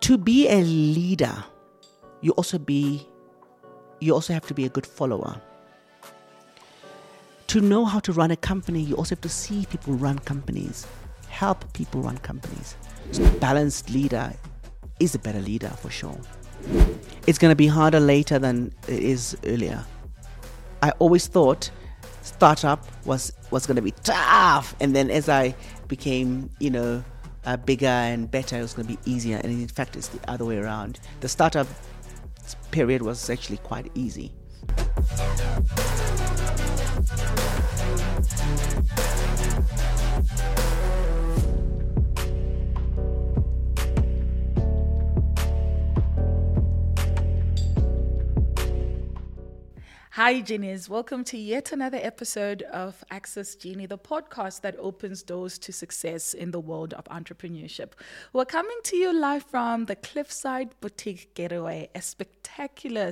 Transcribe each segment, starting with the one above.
to be a leader, you also be you also have to be a good follower. To know how to run a company, you also have to see people run companies, help people run companies. So a balanced leader is a better leader for sure. It's going to be harder later than it is earlier. I always thought startup was was going to be tough, and then as I became, you know, uh, bigger and better, it was going to be easier. And in fact, it's the other way around. The startup period was actually quite easy. Hi, Genies. Welcome to yet another episode of Access Genie, the podcast that opens doors to success in the world of entrepreneurship. We're coming to you live from the Cliffside Boutique Getaway, a spectacular,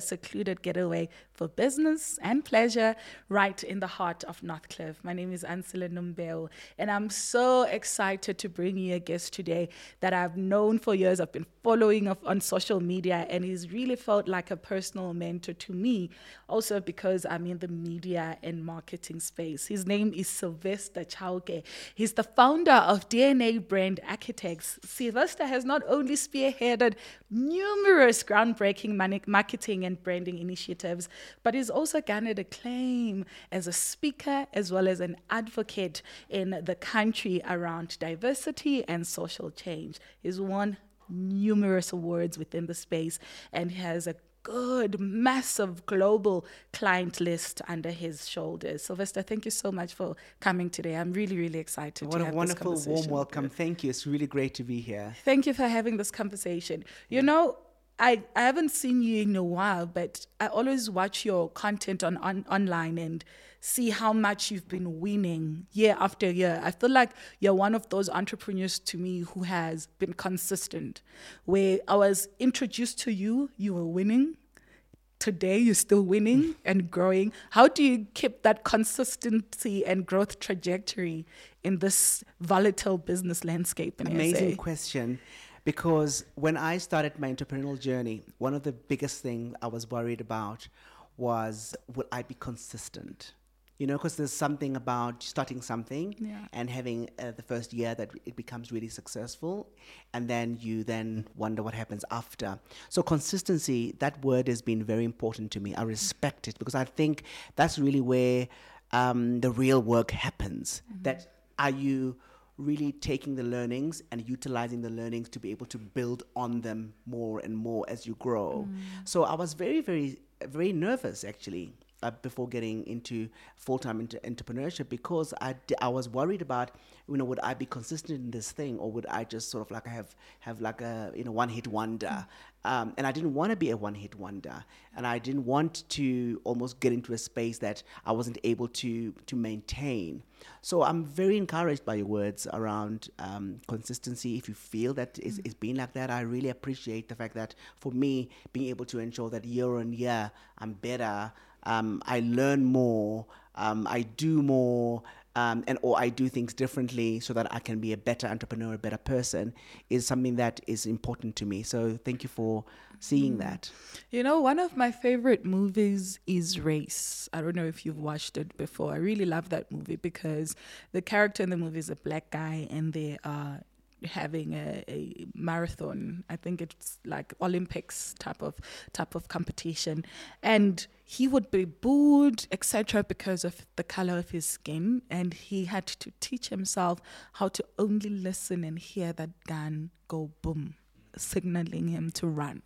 secluded getaway for business and pleasure right in the heart of Northcliffe. My name is Ansela Numbeo, and I'm so excited to bring you a guest today that I've known for years. I've been following on social media, and he's really felt like a personal mentor to me, also because I'm in the media and marketing space. His name is Sylvester Chauke. He's the founder of DNA Brand Architects. Sylvester has not only spearheaded numerous groundbreaking marketing and branding initiatives, but he's also garnered acclaim as a speaker as well as an advocate in the country around diversity and social change. He's won numerous awards within the space and has a good, massive global client list under his shoulders. Sylvester, thank you so much for coming today. I'm really, really excited. To be here. What a wonderful, warm welcome. Thank you. It's really great to be here. Thank you for having this conversation. You know, I, I haven't seen you in a while, but I always watch your content on, on online and see how much you've been winning year after year. I feel like you're one of those entrepreneurs to me who has been consistent. Where I was introduced to you, you were winning. Today, you're still winning mm. and growing. How do you keep that consistency and growth trajectory in this volatile business landscape? Amazing SA? question because when I started my entrepreneurial journey, one of the biggest things I was worried about was would I be consistent? You know, because there's something about starting something yeah. and having uh, the first year that it becomes really successful, and then you then wonder what happens after. So consistency, that word has been very important to me. I respect it because I think that's really where um, the real work happens. Mm-hmm. That are you really taking the learnings and utilizing the learnings to be able to build on them more and more as you grow. Mm. So I was very, very, very nervous actually. Uh, before getting into full-time inter- entrepreneurship because I, d- I was worried about you know would I be consistent in this thing or would I just sort of like have have like a you know one hit wonder mm. Um, and I didn't want to be a one hit wonder. And I didn't want to almost get into a space that I wasn't able to, to maintain. So I'm very encouraged by your words around um, consistency. If you feel that it's, it's been like that, I really appreciate the fact that for me, being able to ensure that year on year, I'm better, um, I learn more, um, I do more um, and or I do things differently so that I can be a better entrepreneur, a better person, is something that is important to me. So thank you for seeing mm. that. You know, one of my favorite movies is Race. I don't know if you've watched it before. I really love that movie because the character in the movie is a black guy and they are having a, a, marathon. I think it's like Olympics type of type of competition, and he would be booed, etc., because of the color of his skin, and he had to teach himself how to only listen and hear that gun go boom, signaling him to run.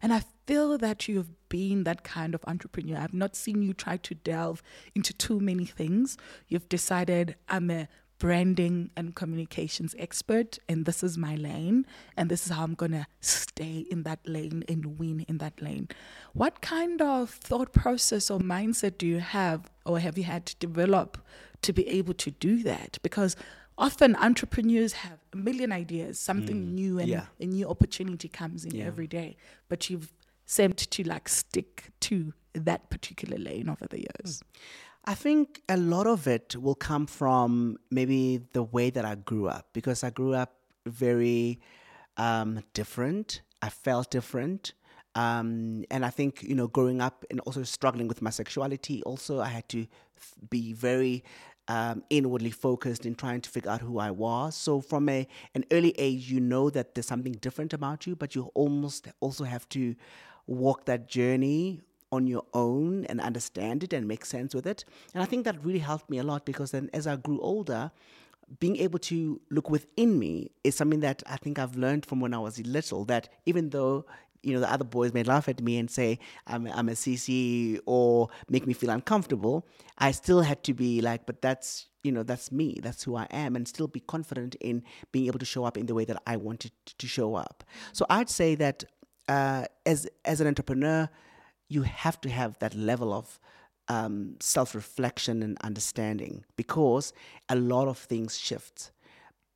And I feel that you've been that kind of entrepreneur. I've not seen you try to delve into too many things. You've decided I'm a branding and communications expert, and this is my lane, and this is how I'm gonna stay in that lane and win in that lane. What kind of thought process or mindset do you have, or have you had to develop to be able to do that? Because often entrepreneurs have a million ideas, something mm, new, and yeah. a new opportunity comes in yeah. every day, but you've seemed to like stick to that particular lane over the years. Mm. I think a lot of it will come from maybe the way that I grew up because I grew up very um, different. I felt different. Um, and I think, you know, growing up and also struggling with my sexuality, also, I had to be very um, inwardly focused in trying to figure out who I was. So from a an early age, you know that there's something different about you, but you almost also have to walk that journey on your own and understand it and make sense with it. And I think that really helped me a lot because then as I grew older, being able to look within me is something that I think I've learned from when I was little. That even though you know the other boys may laugh at me and say I'm I'm a CC or make me feel uncomfortable, I still had to be like, but that's you know that's me, that's who I am, and still be confident in being able to show up in the way that I wanted to show up. So I'd say that uh, as as an entrepreneur, you have to have that level of um, self reflection and understanding because a lot of things shift.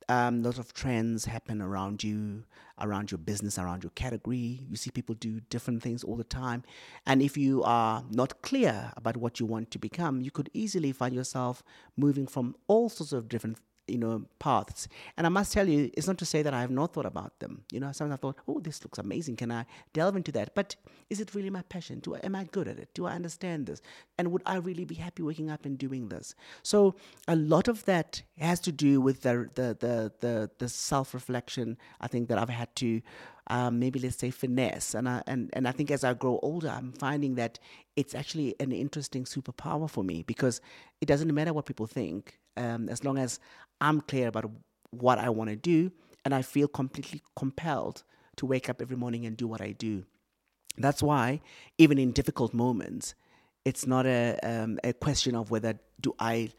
Um, a lot of trends happen around you, around your business, around your category. You see people do different things all the time. And if you are not clear about what you want to become, you could easily find yourself moving from all sorts of different you know, paths. And I must tell you, it's not to say that I have not thought about them. You know, sometimes I thought, oh, this looks amazing. Can I delve into that? But is it really my passion? Do I, am I good at it? Do I understand this? And would I really be happy waking up and doing this? So a lot of that has to do with the the the the, the self reflection. I think that I've had to. Um, maybe let's say finesse and I, and and I think as I grow older I'm finding that it's actually an interesting superpower for me because it doesn't matter what people think um, as long as I'm clear about what I want to do and I feel completely compelled to wake up every morning and do what I do. That's why, even in difficult moments, it's not a, um, a question of whether do I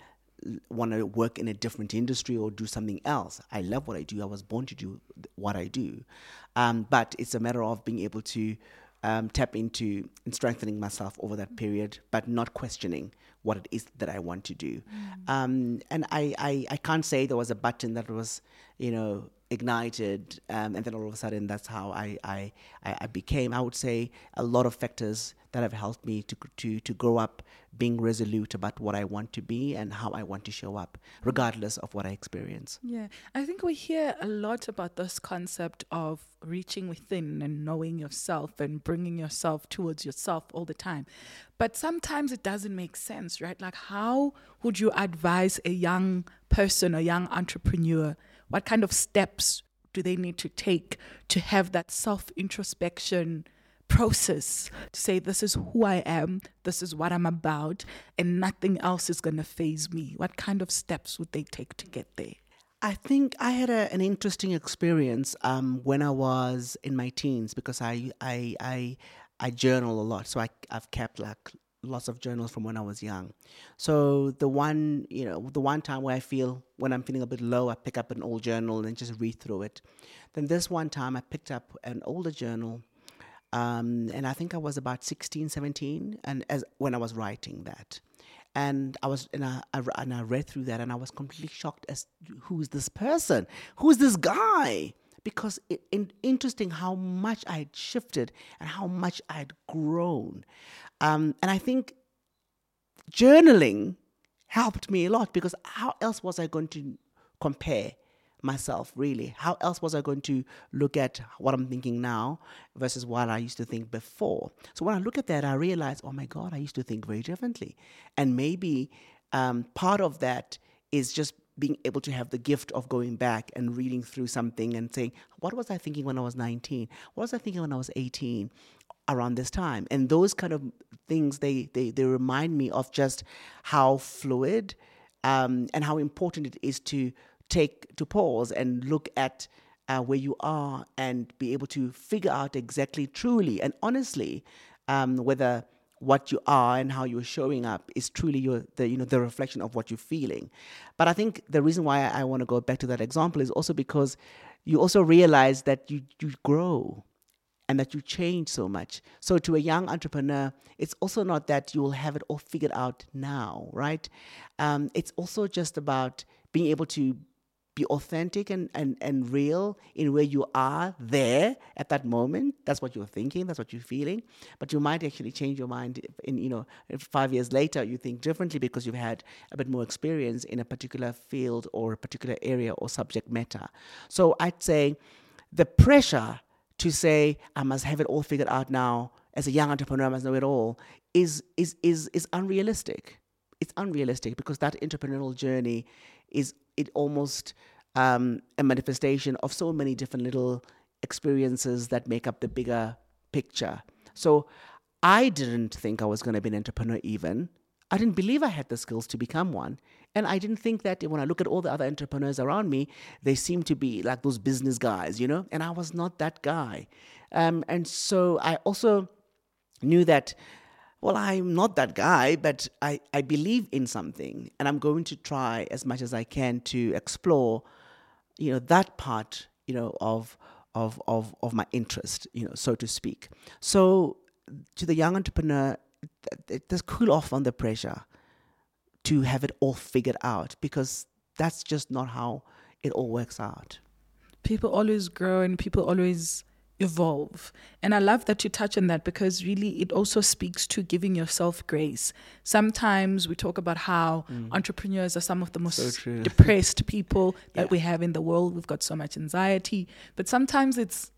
want to work in a different industry or do something else. I love what I do. I was born to do what I do. Um, but it's a matter of being able to um, tap into and strengthening myself over that period, but not questioning what it is that I want to do. Mm. Um, and I, I, I can't say there was a button that was, you know, ignited, um, and then all of a sudden that's how I, I, I became. I would say a lot of factors that have helped me to, to, to grow up being resolute about what I want to be and how I want to show up, regardless of what I experience. Yeah, I think we hear a lot about this concept of reaching within and knowing yourself and bringing yourself towards yourself all the time. But sometimes it doesn't make sense, right? Like, how would you advise a young person, a young entrepreneur? What kind of steps do they need to take to have that self introspection? Process to say, This is who I am, this is what I'm about, and nothing else is going to phase me? What kind of steps would they take to get there? I think I had a, an interesting experience um, when I was in my teens because I I I, I journal a lot, so I I've kept like lots of journals from when I was young. So the one you know the one time where I feel when I'm feeling a bit low, I pick up an old journal and just read through it. Then this one time I picked up an older journal um, and I think I was about 16, 17, and as when I was writing that. And I was, and I, I, and I read through that, and I was completely shocked as who's this person? Who's this guy? Because it, in, interesting how much I had shifted and how much I had grown. Um, and I think journaling helped me a lot because how else was I going to compare myself really. How else was i going to look at what i'm thinking now versus what i used to think before? So when i look at that i realize oh my god i used to think very differently. And maybe um, part of that is just being able to have the gift of going back and reading through something and saying what was i thinking when i was 19 what was i thinking when i was 18 around this time? And those kind of things they they, they remind me of just how fluid um, and how important it is to take to pause and look at uh, where you are and be able to figure out exactly, truly, and honestly um, whether what you are and how you're showing up is truly your the you know the reflection of what you're feeling. But I think the reason why I, want to go back to that example is also because you also realize that you you grow and that you change so much. So to a young entrepreneur, it's also not that you will have it all figured out now, right? Um, it's also just about being able to be authentic and, and, and real in where you are there at that moment. That's what you're thinking, that's what you're feeling. But you might actually change your mind in, you know, five years later, you think differently because you've had a bit more experience in a particular field or a particular area or subject matter. So I'd say the pressure to say I must have it all figured out now as a young entrepreneur, I must know it all is is is is unrealistic. It's unrealistic because that entrepreneurial journey is it almost um, a manifestation of so many different little experiences that make up the bigger picture. So I didn't think I was going to be an entrepreneur even. I didn't believe I had the skills to become one. And I didn't think that when I look at all the other entrepreneurs around me, they seem to be like those business guys, you know? And I was not that guy. Um, and so I also knew that, well, I'm not that guy, but I, I believe in something. And I'm going to try as much as I can to explore, you know, that part, you know, of, of, of, of my interest, you know, so to speak. So to the young entrepreneur, just cool off on the pressure to have it all figured out because that's just not how it all works out. People always grow and people always evolve. And I love that you touch on that because really it also speaks to giving yourself grace. Sometimes we talk about how mm. entrepreneurs are some of the most so depressed people that yeah. we have in the world. We've got so much anxiety, but sometimes it's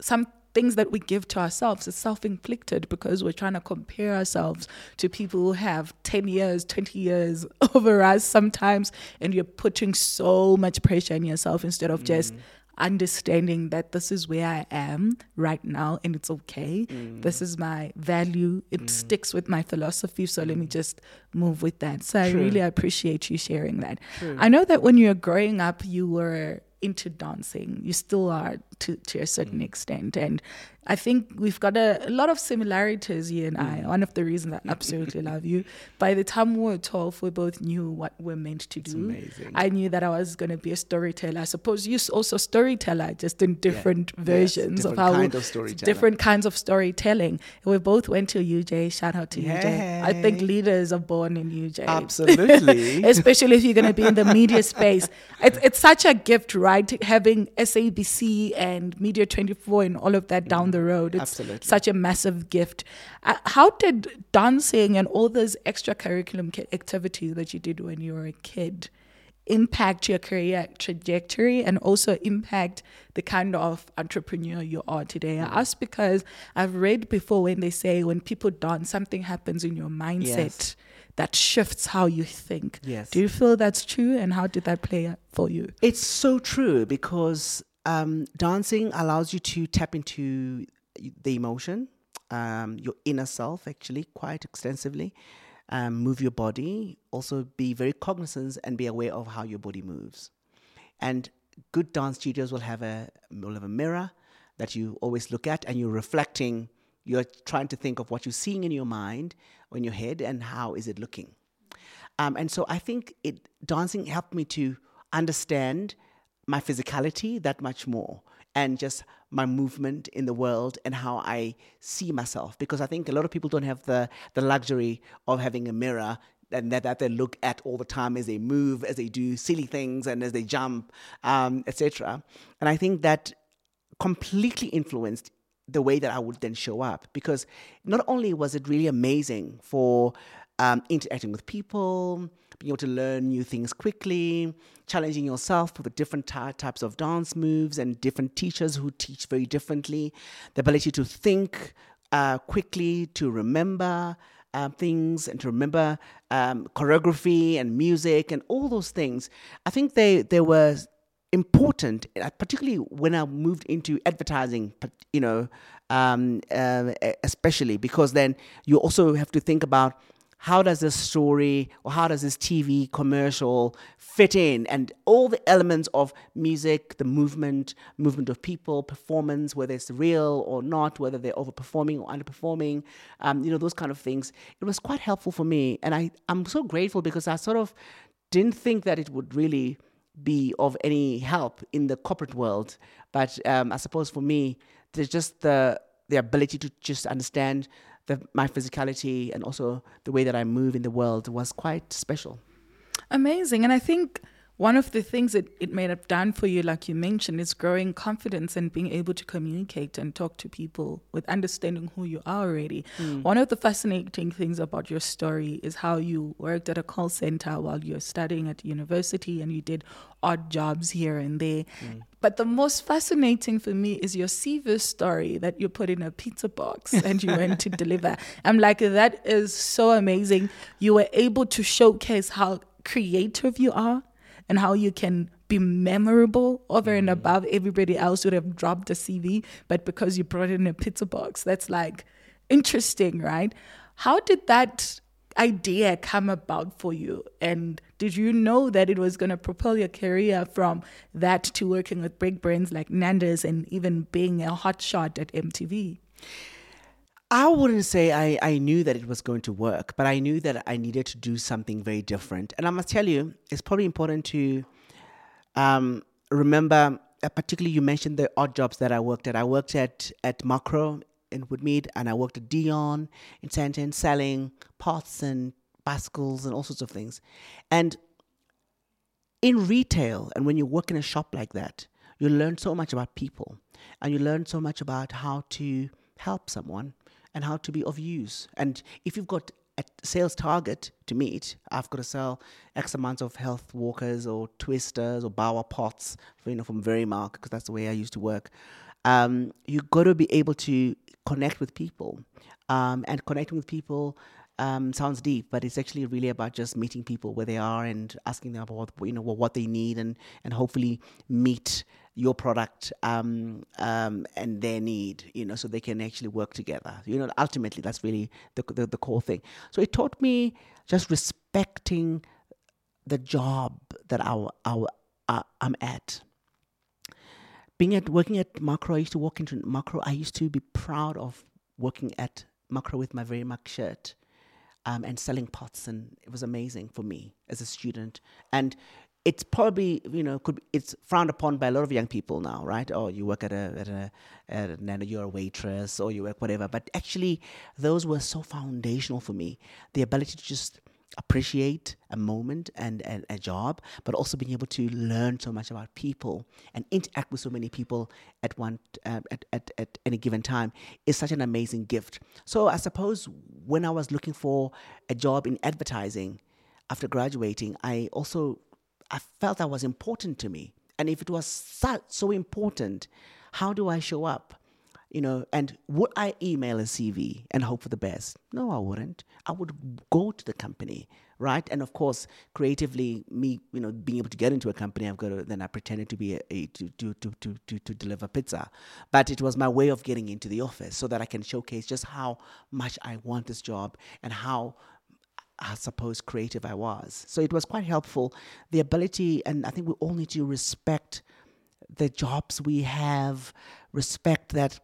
some things that we give to ourselves is self-inflicted because we're trying to compare ourselves to people who have 10 years 20 years over us sometimes and you're putting so much pressure on yourself instead of mm. just understanding that this is where I am right now and it's okay. Mm. This is my value. It mm. sticks with my philosophy. So mm. let me mm. just move with that. So True. I really appreciate you sharing that. True. I know that when you were growing up, you were into dancing. You still are to, to a certain mm. extent. And I think we've got a, a, lot of similarities, you and I. Mm. One of the reasons I absolutely love you. By the time we were 12, we both knew what we're meant to do. Amazing. I knew that I was going to be a storyteller. I suppose you're also a storyteller, just in different yeah. versions yes, different of how kind of different kinds of storytelling. we both went to UJ. Shout out to Yay. UJ. I think leaders are born in UJ. Absolutely. Especially if you're going to be in the media space. It's, it's such a gift, right? Having SABC and Media 24 and all of that down the road. It's Absolutely. such a massive gift. Uh, how did dancing and all those extra curriculum activities that you did when you were a kid impact your career trajectory and also impact the kind of entrepreneur you are today? I ask because I've read before when they say when people dance, something happens in your mindset. Yes that shifts how you think. Yes. Do you feel that's true? And how did that play for you? It's so true because um, dancing allows you to tap into the emotion, um, your inner self, actually, quite extensively. Um, move your body, also be very cognizant and be aware of how your body moves. And good dance studios will have a will have a mirror that you always look at, and you're reflecting. You're trying to think of what you're seeing in your mind or in your head, and how is it looking. Um, and so I think it dancing helped me to understand my physicality that much more and just my movement in the world and how I see myself. Because I think a lot of people don't have the, the luxury of having a mirror and that, that they look at all the time as they move, as they do silly things, and as they jump, um, etc. And I think that completely influenced the way that I would then show up. Because not only was it really amazing for um, interacting with people, being able to learn new things quickly, challenging yourself with different ty- types of dance moves and different teachers who teach very differently, the ability to think uh, quickly, to remember. Uh, things and to remember um, choreography and music and all those things. I think they they were important, uh, particularly when I moved into advertising. You know, um, uh, especially because then you also have to think about how does this story or how does this TV commercial fit in and all the elements of music, the movement, movement of people, performance, whether it's real or not, whether they're overperforming or underperforming, um, you know, those kind of things. It was quite helpful for me. And I, I'm so grateful because I sort of didn't think that it would really be of any help in the corporate world. But um, I suppose for me, there's just the the ability to just understand the, my physicality and also the way that I move in the world was quite special. Amazing. And I think one of the things that it may have done for you, like you mentioned, is growing confidence and being able to communicate and talk to people with understanding who you are already. Mm. One of the fascinating things about your story is how you worked at a call center while you're studying at university and you did odd jobs here and there. Mm. But the most fascinating for me is your CV story that you put in a pizza box and you went to deliver. I'm like, that is so amazing. You were able to showcase how creative you are and how you can be memorable over and mm. above everybody else would have dropped a CV, but because you brought it in a pizza box, that's like interesting, right? How did that idea come about for you? And did you know that it was going to propel your career from that to working with big brands like Nando's and even being a hot shot at MTV? I wouldn't say I, I knew that it was going to work, but I knew that I needed to do something very different. And I must tell you, it's probably important to um, remember, uh, particularly you mentioned the odd jobs that I worked at. I worked at, at Makro in Woodmead, and I worked at Dion in Sandton selling pots and bascles and all sorts of things. And in retail, and when you work in a shop like that, you learn so much about people and you learn so much about how to help someone and how to be of use. And if you've got a sales target to meet, I've got to sell X amounts of health walkers or twisters or Bauer pots, you know, from Verimark, because that's the way I used to work. Um, you've got to be able to connect with people. Um, and connecting with people um, sounds deep, but it's actually really about just meeting people where they are and asking them about you know what they need and and hopefully meet your product um, um, and their need, you know, so they can actually work together. You know, ultimately, that's really the, the, the core thing. So it taught me just respecting the job that our, our, I'm at. Being at working at Makro, I used to walk into Makro. I used to be proud of working at Makro with my Verimark shirt. Um, and selling pots, and it was amazing for me as a student. And it's probably you know could it's frowned upon by a lot of young people now, right? Oh, you work at a at a, at a you're a waitress or you work whatever. But actually, those were so foundational for me. The ability to just appreciate a moment and, and a job, but also being able to learn so much about people and interact with so many people at one uh, at, at, at any given time is such an amazing gift. So I suppose when I was looking for a job in advertising after graduating, I also I felt that was important to me. And if it was so, so important, how do I show up? You know, and would I email a CV and hope for the best? No, I wouldn't. I would go to the company, right? And of course, creatively, me, you know, being able to get into a company, I've got to, then I pretended to be a, a to, to, to, to, to, to deliver pizza. But it was my way of getting into the office so that I can showcase just how much I want this job and how I suppose, creative I was. So it was quite helpful. The ability, and I think we all need to respect the jobs we have, respect that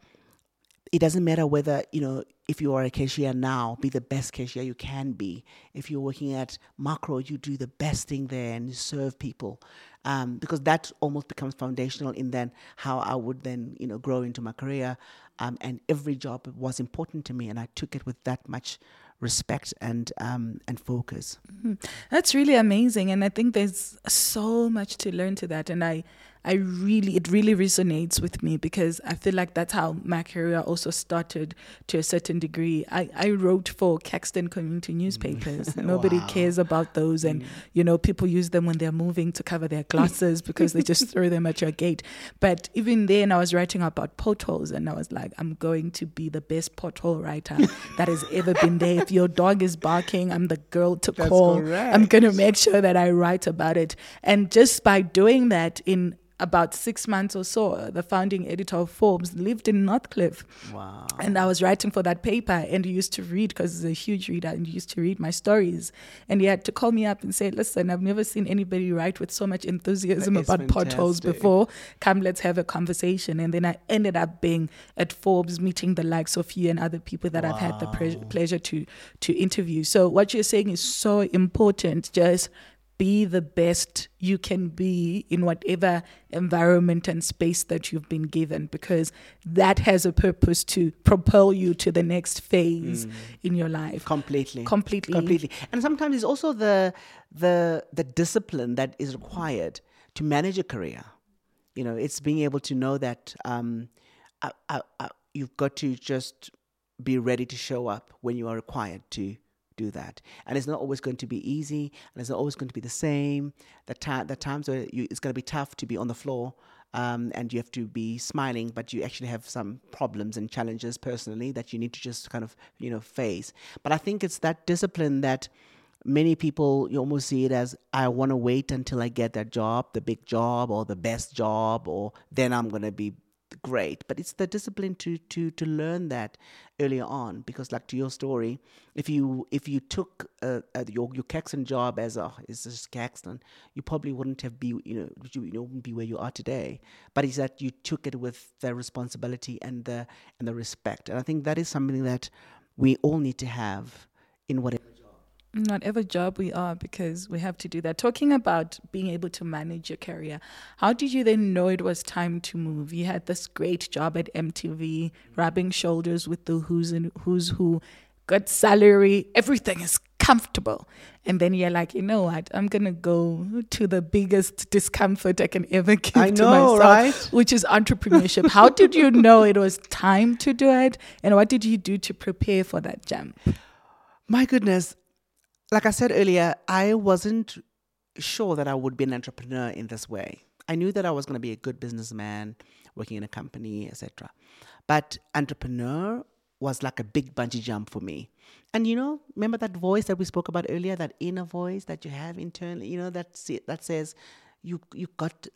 it doesn't matter whether, you know, if you are a cashier now, be the best cashier you can be. If you're working at Makro you do the best thing there and you serve people. Um, because that almost becomes foundational in then how I would then, you know, grow into my career. Um, and every job was important to me and I took it with that much respect and um, and focus. Mm-hmm. That's really amazing, and I think there's so much to learn to that. And I I really, it really resonates with me because I feel like that's how my career also started to a certain degree. I, I wrote for Caxton community newspapers. Nobody wow. cares about those. And, mm. you know, people use them when they're moving to cover their glasses because they just throw them at your gate. But even then, I was writing about potholes and I was like, I'm going to be the best pothole writer that has ever been there. If your dog is barking, I'm the girl to that's call. Correct. I'm going to make sure that I write about it. And just by doing that in about six months or so, uh, the founding editor of Forbes lived in Northcliffe. Wow. And I was writing for that paper, and he used to read because he's a huge reader, and he used to read my stories. And he had to call me up and say, Listen, I've never seen anybody write with so much enthusiasm about fantastic. potholes before. Come, let's have a conversation. And then I ended up being at Forbes, meeting the likes of you and other people that wow. I've had the pre- pleasure to, to interview. So, what you're saying is so important. Just be the best you can be in whatever environment and space that you've been given because that has a purpose to propel you to the next phase mm. in your life. Completely. Completely. Completely. And sometimes it's also the the the discipline that is required to manage a career. You know it's being able to know that um, I, I, I, you've got to just be ready to show up when you are required to do that. And it's not always going to be easy, and it's not always going to be the same. The, ta- the times where you, it's going to be tough to be on the floor um, and you have to be smiling, but you actually have some problems and challenges personally that you need to just kind of, you know, face. But I think it's that discipline that many people you almost see it as I want to wait until I get that job, the big job or the best job, or then I'm going to be great but it's the discipline to to to learn that earlier on because like to your story if you if you took uh, uh, your your Caxton job as a it's just Caxton you probably wouldn't have be you know you, you wouldn't be where you are today. But it's that you took it with the responsibility and the and the respect. And I think that is something that we all need to have in whatever whatever job we are because we have to do that. Talking about being able to manage your career how did you then know it was time to move? You had this great job at mtv rubbing shoulders with the who's and who's who good salary everything is comfortable. And then you're like you know what? I'm gonna go to the biggest discomfort i can ever give I to know, myself right? which is entrepreneurship. How did you know it was time to do it? And what did you do to prepare for that jump? My goodness like I said earlier, I wasn't sure that I would be an entrepreneur in this way. I knew that I was going to be a good businessman, working in a company, etc. But entrepreneur was like a big bungee jump for me. And you know, remember that voice that we spoke about earlier, that inner voice that you have internally, you know, that that says you you got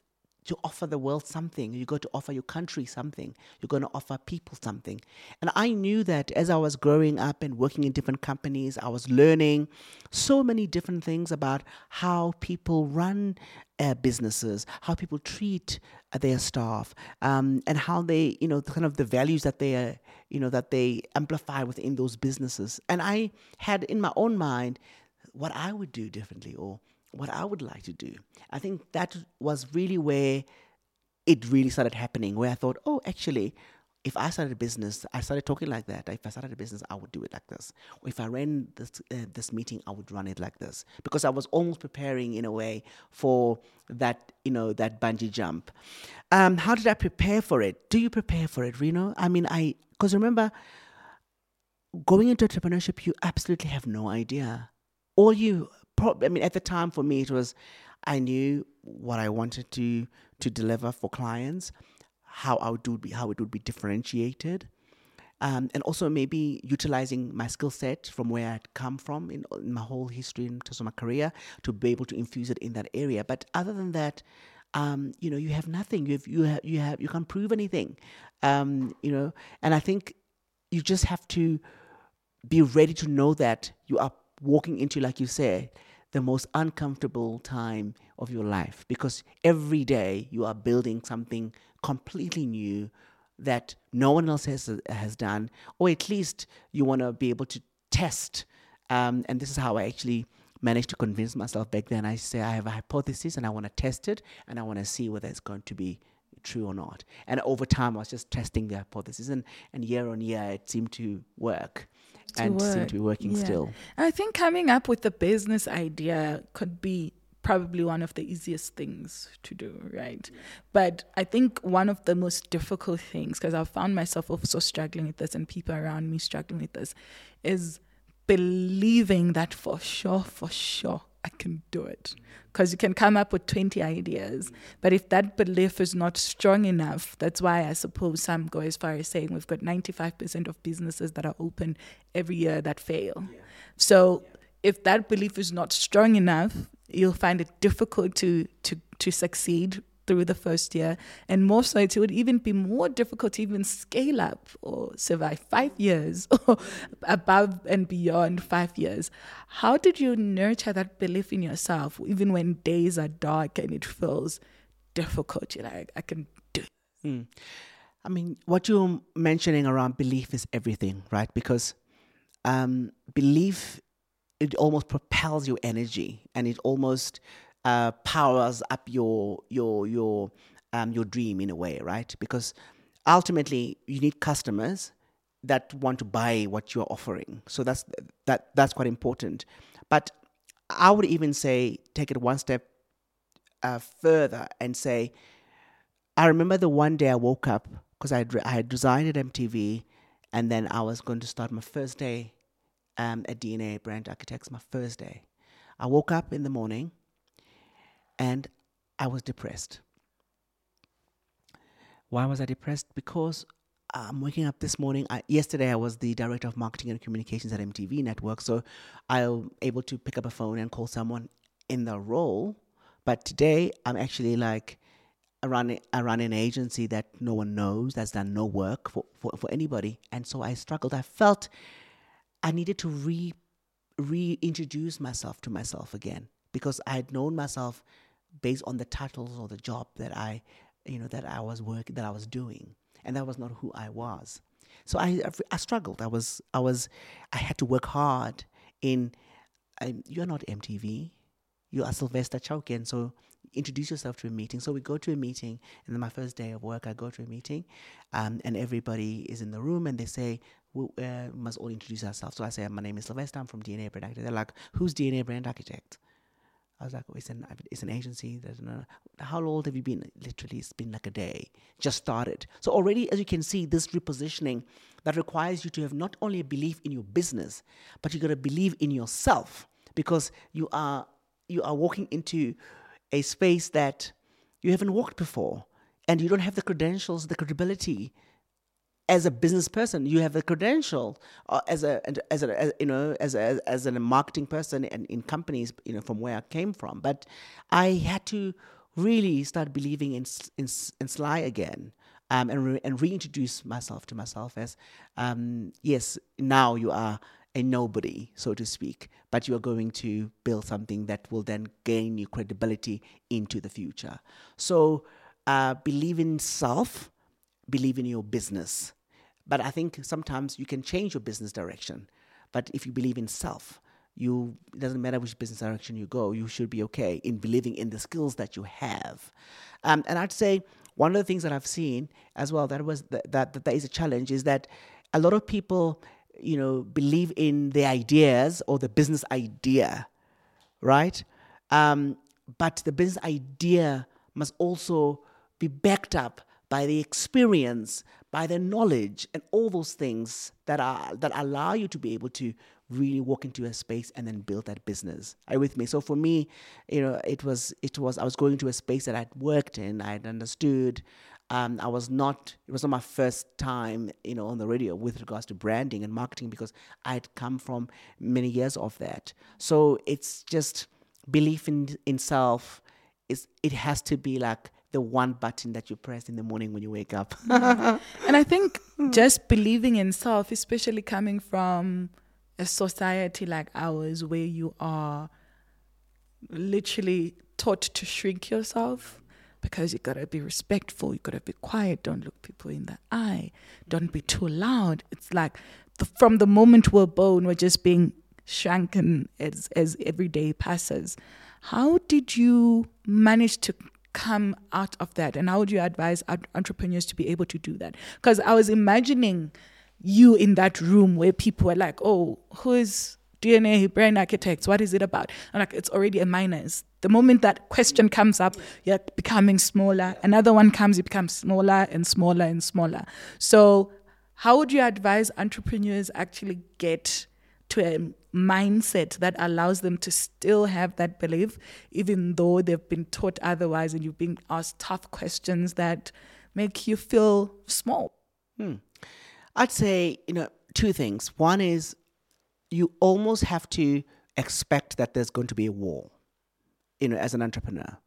to offer the world something. You're going to offer your country something. You're going to offer people something. And I knew that as I was growing up and working in different companies, I was learning so many different things about how people run uh, businesses, how people treat uh, their staff, um, and how they, you know, kind of the values that they, uh, you know, that they amplify within those businesses. And I had in my own mind what I would do differently or what I would like to do. I think that was really where it really started happening, where I thought, oh, actually, if I started a business, I started talking like that. If I started a business, I would do it like this. Or if I ran this uh, this meeting, I would run it like this because I was almost preparing in a way for that you know that bungee jump. Um, how did I prepare for it? Do you prepare for it, Reno? I mean, I because remember going into entrepreneurship, you absolutely have no idea. All you I mean, at the time for me, it was I knew what I wanted to to deliver for clients, how I would do how it would be differentiated, um, and also maybe utilizing my skill set from where I'd come from in, in, my whole history in terms of my career to be able to infuse it in that area. But other than that, um, you know, you have nothing. You have you have you have you can't prove anything, um, you know. And I think you just have to be ready to know that you are walking into, like you say, the most uncomfortable time of your life because every day you are building something completely new that no one else has has done, or at least you want to be able to test. Um, and this is how I actually managed to convince myself back then. I say I have a hypothesis and I want to test it, and I want to see whether it's going to be true or not. And over time, I was just testing the hypothesis, and, and year on year, it seemed to work and work. seem to be working yeah. still. I think coming up with the business idea could be probably one of the easiest things to do, right? But I think one of the most difficult things, because I've found myself also struggling with this and people around me struggling with this, is believing that for sure, for sure, I can do it. Because you can come up with 20 ideas. But if that belief is not strong enough, that's why I suppose some go as far as saying we've got 95% of businesses that are open every year that fail. Yeah. So yeah. if that belief is not strong enough, you'll find it difficult to, to, to succeed through the first year. And more so, it would even be more difficult to even scale up or survive five years or above and beyond five years. How did you nurture that belief in yourself, even when days are dark and it feels difficult? You're like, I can do. Mm. I mean, what you're mentioning around belief is everything, right? Because um, belief it almost propels your energy and it almost uh, powers up your your your um, your dream in a way, right? Because ultimately you need customers that want to buy what you're offering. So that's that that's quite important. But I would even say take it one step uh, further and say, I remember the one day I woke up because I had, I had resigned at MTV, and then I was going to start my first day um, at DNA Brand Architects. My first day, I woke up in the morning, and I was depressed. Why was I depressed? Because I'm waking up this morning. I, yesterday, I was the director of marketing and communications at MTV Network, so I'm able to pick up a phone and call someone in the role. But today, I'm actually like, I run, I run an agency that no one knows, that's done no work for, for, for anybody. And so I struggled. I felt I needed to re, reintroduce myself to myself again because I had known myself based on the titles or the job that I, you know, that I was working, that I was doing and that was not who I was. So I, I struggled. I was, I was, I had to work hard in. Um, you're not MTV. You are Sylvester Chauke. So introduce yourself to a meeting. So we go to a meeting, and then my first day of work, I go to a meeting, um, and everybody is in the room, and they say, we uh, must all introduce ourselves. So I say, my name is Sylvester. I'm from DNA Brand Architect. They're like, who's DNA Brand Architect? I was like, oh, it's an it's an agency. How old have you been? Literally, it's been like a day. Just started. So already, as you can see, this repositioning that requires you to have not only a belief in your business, but you got to believe in yourself because you are you are walking into a space that you haven't walked before, and you don't have the credentials, the credibility as a business person you have a credential uh, as a as a as, you know as a as a marketing person and in companies you know from where I came from. But I had to really start believing in in, in Sly again um, and re- and reintroduce myself to myself as um, yes now you are a nobody so to speak but you are going to build something that will then gain you credibility into the future. So uh, believe in self believe in your business. But I think sometimes you can change your business direction. But if you believe in self, you it doesn't matter which business direction you go, you should be okay in believing in the skills that you have. Um, and I'd say one of the things that I've seen as well that was that, that, that there is a challenge is that a lot of people, you know, believe in the ideas or the business idea, right? Um, but the business idea must also be backed up by the experience, by the knowledge, and all those things that are that allow you to be able to really walk into a space and then build that business. Are you with me? So for me, you know, it was it was I was going to a space that I'd worked in, I'd understood. Um, I was not. It was not my first time, you know, on the radio with regards to branding and marketing because I'd come from many years of that. So it's just belief in in self. Is it has to be like the one button that you press in the morning when you wake up. and I think hmm. just believing in self, especially coming from a society like ours where you are literally taught to shrink yourself because you gotta be respectful, you gotta be quiet, don't look people in the eye, don't be too loud. It's like the, from the moment we're born, we're just being shrunken as as every day passes. How did you manage to come out of that? And how would you advise entrepreneurs to be able to do that? Because I was imagining you in that room where people were like, oh, who is DNA Brand Architects? What is it about? I'm like, it's already a minus. The moment that question comes up, you're becoming smaller. Another one comes, you become smaller and smaller and smaller. So, how would you advise entrepreneurs actually get to a mindset that allows them to still have that belief, even though they've been taught otherwise and you've been asked tough questions that make you feel small? Hmm. I'd say, you know, two things. One is you almost have to expect that there's going to be a war, you know, as an entrepreneur.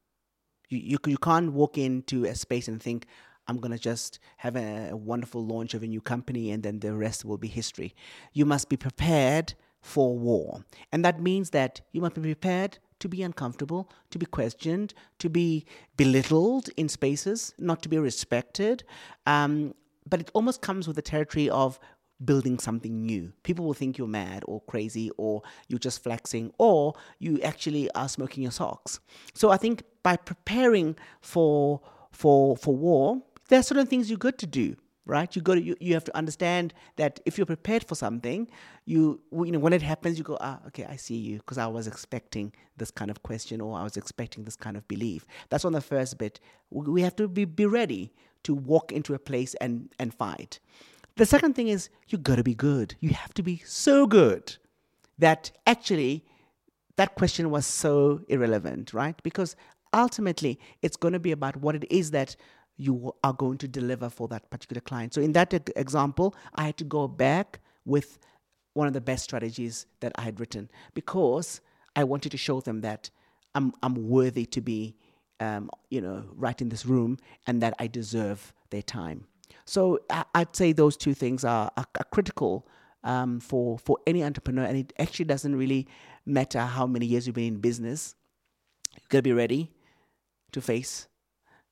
You, you, you can't walk into a space and think, I'm going to just have a, a, wonderful launch of a new company and then the rest will be history. You must be prepared for war. And that means that you must be prepared to be uncomfortable, to be questioned, to be belittled in spaces, not to be respected. Um, but it almost comes with the territory of building something new. People will think you're mad or crazy or you're just flexing or you actually are smoking your socks. So I think by preparing for for for war, there are certain things you're good to do right? You got to you, you have to understand that if you're prepared for something you you know when it happens you go ah okay i see you because i was expecting this kind of question or i was expecting this kind of belief. That's on the first bit. We have to be, be ready to walk into a place and and fight. The second thing is you got to be good. You have to be so good that actually that question was so irrelevant right? Because ultimately it's going to be about what it is that you are going to deliver for that particular client. So in that example, I had to go back with one of the best strategies that I had written because I wanted to show them that I'm I'm worthy to be um, you know right in this room and that I deserve their time. So I, would say those two things are, are, are critical um, for for any entrepreneur, and it actually doesn't really matter how many years you've been in business. You've got to be ready to face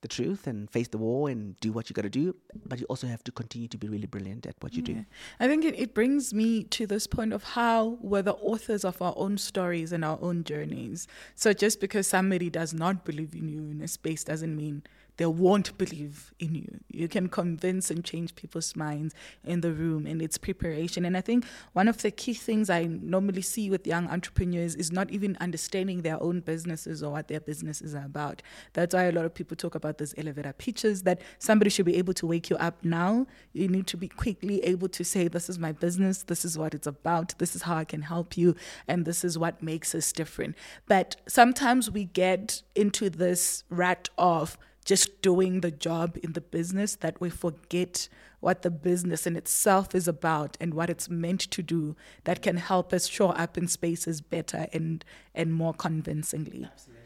the truth and face the war and do what you got to do but you also have to continue to be really brilliant at what you yeah. do i think it, it brings me to this point of how we're the authors of our own stories and our own journeys so just because somebody does not believe in you in a space doesn't mean they won't believe in you. You can convince and change people's minds in the room, and it's preparation. And I think one of the key things I normally see with young entrepreneurs is not even understanding their own businesses or what their businesses are about. That's why a lot of people talk about those elevator pitches that somebody should be able to wake you up now. You need to be quickly able to say, This is my business, this is what it's about, this is how I can help you, and this is what makes us different. But sometimes we get into this rat of, just doing the job in the business that we forget what the business in itself is about and what it's meant to do that can help us show up in spaces better and and more convincingly. Absolutely.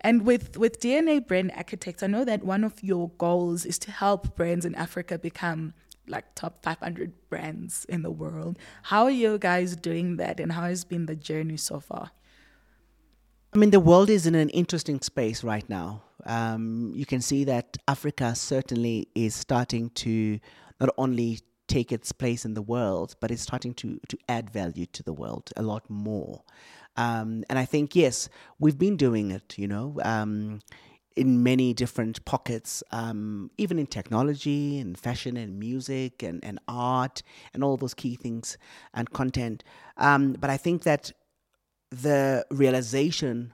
And with, with DNA Brand Architects, I know that one of your goals is to help brands in Africa become like top 500 brands in the world. How are you guys doing that and how has been the journey so far? I mean, the world is in an interesting space right now. Um, you can see that Africa certainly is starting to not only take its place in the world, but it's starting to to add value to the world a lot more. Um, and I think yes, we've been doing it. You know. Um, in many different pockets, um, even in technology and fashion and music and, and art and all those key things and content. Um, but I think that the realization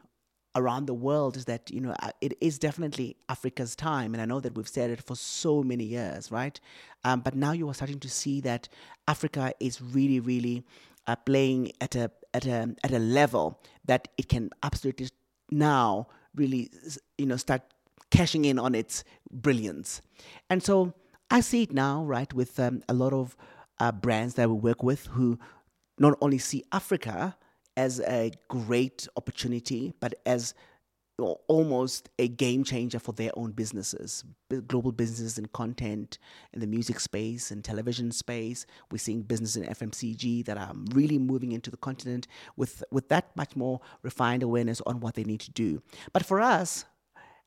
around the world is that you know uh, it is definitely Africa's time, and I know that we've said it for so many years, right? Um, but now you are starting to see that Africa is really, really uh, playing at a at a at a level that it can absolutely now really you know start cashing in on its brilliance, and so I see it now, right, with um, a lot of uh, brands that we work with who not only see Africa as a great opportunity, but as almost a game changer for their own businesses, global businesses in content, in the music space and television space. We're seeing business in FMCG that are really moving into the continent with, with that much more refined awareness on what they need to do. But for us,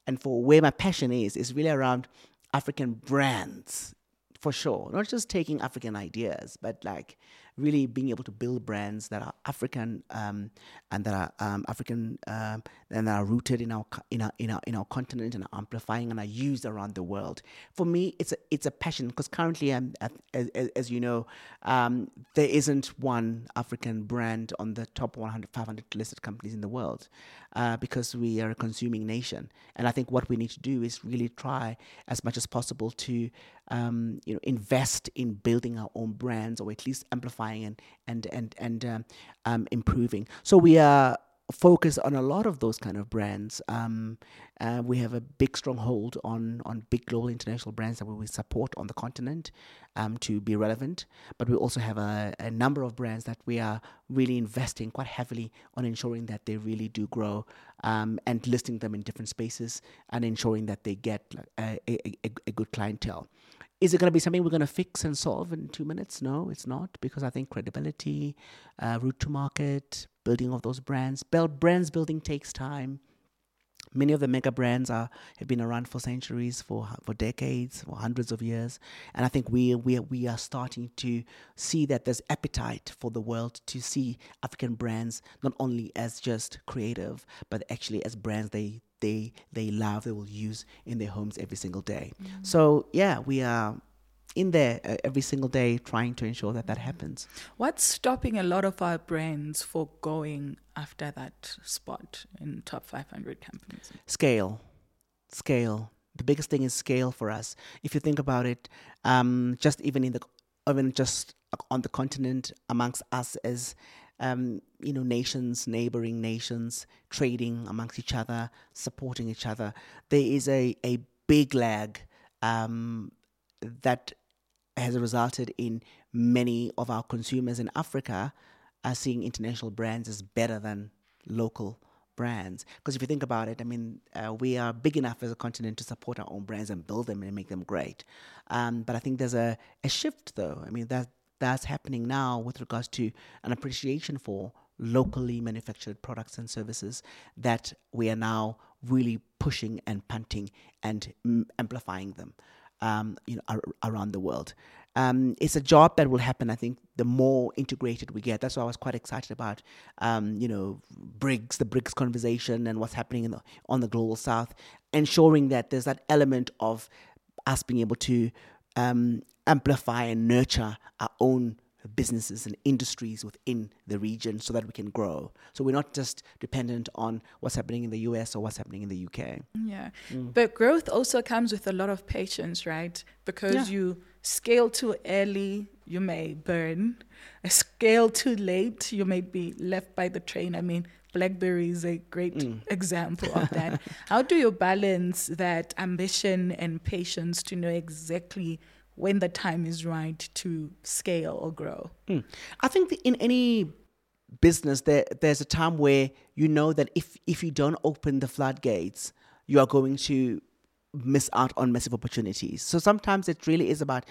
and for where my passion is, is really around African brands, for sure. Not just taking African ideas, but like really being able to build brands that are African um, and that are um, African um, and that are rooted in our in our in our in our continent and are amplifying and are used around the world. For me, it's a it's a passion because currently, um, as, as, you know, um, there isn't one African brand on the top 100 500 listed companies in the world uh, because we are a consuming nation. And I think what we need to do is really try as much as possible to um, you know invest in building our own brands or at least amplifying and and and and um, um, improving. So we are focused on a lot of those kind of brands. Um, uh, we have a big stronghold on on big global international brands that we support on the continent um, to be relevant. But we also have a, a, number of brands that we are really investing quite heavily on ensuring that they really do grow um, and listing them in different spaces and ensuring that they get a, a, a good clientele. Is it going to be something we're going to fix and solve in two minutes? No, it's not, because I think credibility, uh, route to market, building of those brands, build, brands building takes time. Many of the mega brands are have been around for centuries, for for decades, for hundreds of years, and I think we we we are starting to see that there's appetite for the world to see African brands not only as just creative, but actually as brands they they they love, they will use in their homes every single day. Mm. So yeah, we are in there uh, every single day trying to ensure that that happens. What's stopping a lot of our brands for going after that spot in top 500 companies? Scale. Scale. The biggest thing is scale for us. If you think about it, um, just even in the even just on the continent amongst us as um, you know nations, neighboring nations, trading amongst each other, supporting each other, there is a a big lag um, that has resulted in many of our consumers in Africa are seeing international brands as better than local brands. Because if you think about it, I mean, uh, we are big enough as a continent to support our own brands and build them and make them great. Um, but I think there's a, a shift, though. I mean, that that's happening now with regards to an appreciation for locally manufactured products and services that we are now really pushing and punting and m- amplifying them um, you know, ar- around the world. Um, it's a job that will happen. I think the more integrated we get. That's why I was quite excited about, um, you know, BRICS, the BRICS conversation, and what's happening the, on the global south, ensuring that there's that element of us being able to um, amplify and nurture our own businesses and industries within the region so that we can grow. So we're not just dependent on what's happening in the US or what's happening in the UK. Yeah. Mm. But growth also comes with a lot of patience, right? Because yeah. you scale too early, you may burn. A scale too late, you may be left by the train. I mean, BlackBerry is a great mm. example of that. How do you balance that ambition and patience to know exactly when the time is right to scale or grow? Mm. I think in any business, there there's a time where you know that if if you don't open the floodgates, you are going to miss out on massive opportunities. So sometimes it really is about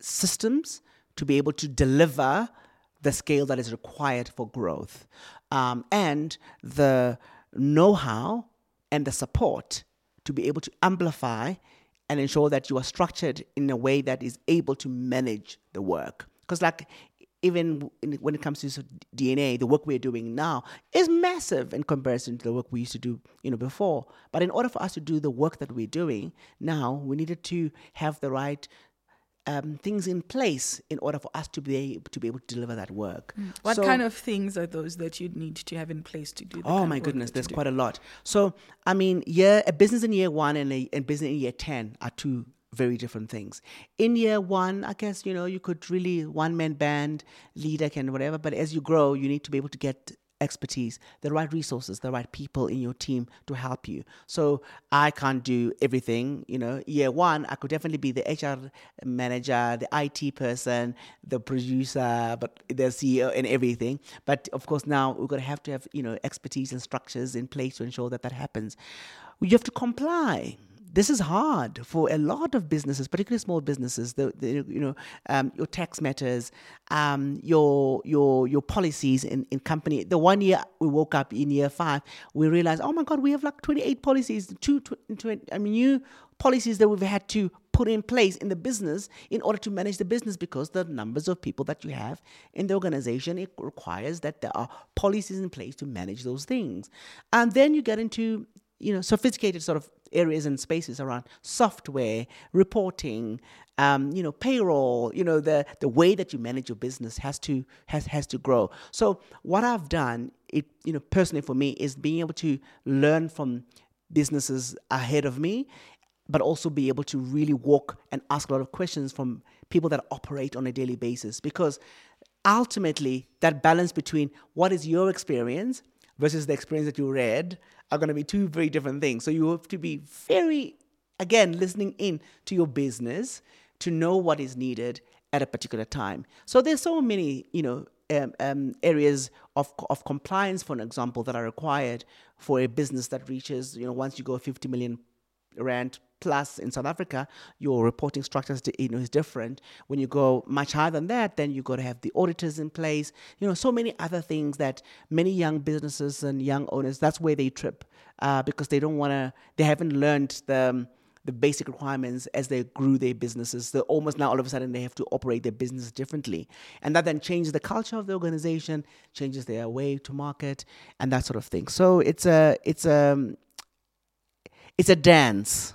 systems to be able to deliver the scale that is required for growth, um, and the know-how and the support to be able to amplify and ensure that you are structured in a way that is able to manage the work. Because, like, even when it comes to DNA, the work we're doing now is massive in comparison to the work we used to do, you know, before. But in order for us to do the work that we're doing now, we needed to have the right um, things in place in order for us to be able to be able to deliver that work. Mm. What so, kind of things are those that you need to have in place to do? That? Oh my goodness, there's quite a lot. So I mean, year a business in year one and a, and business in year ten are two very different things. In year one, I guess you know you could really one man band leader can whatever, but as you grow, you need to be able to get expertise, the right resources, the right people in your team to help you. So I can't do everything. You know, year one, I could definitely be the HR manager, the IT person, the producer, but the CEO and everything. But of course, now we're going to have to have, you know, expertise and structures in place to ensure that that happens. You have to comply this is hard for a lot of businesses, particularly small businesses. The, the you know um, your tax matters, um, your your your policies in, in company. The one year we woke up in year five, we realized, oh my God, we have like twenty eight policies, two, 20, I mean new policies that we've had to put in place in the business in order to manage the business because the numbers of people that you have in the organization it requires that there are policies in place to manage those things and then you get into you know sophisticated sort of areas and spaces around software, reporting, um, you know, payroll. You know, the the way that you manage your business has to has has to grow. So what I've done, it you know, personally for me, is being able to learn from businesses ahead of me, but also be able to really walk and ask a lot of questions from people that operate on a daily basis because ultimately that balance between what is your experience versus the experience that you read are going to be two very different things. So you have to be very, again, listening in to your business to know what is needed at a particular time. So there's so many, you know, um, um, areas of, of compliance, for an example, that are required for a business that reaches, you know, once you go 50 million rand plus in South Africa, your reporting structure is, you know, is different. When you go much higher than that, then you've got to have the auditors in place. You know, so many other things that many young businesses and young owners, that's where they trip uh, because they don't want to, they haven't learned the, um, the basic requirements as they grew their businesses. They're almost now all of a sudden they have to operate their business differently. And that then changes the culture of the organization, changes their way to market and that sort of thing. So it's a it's a it's a dance.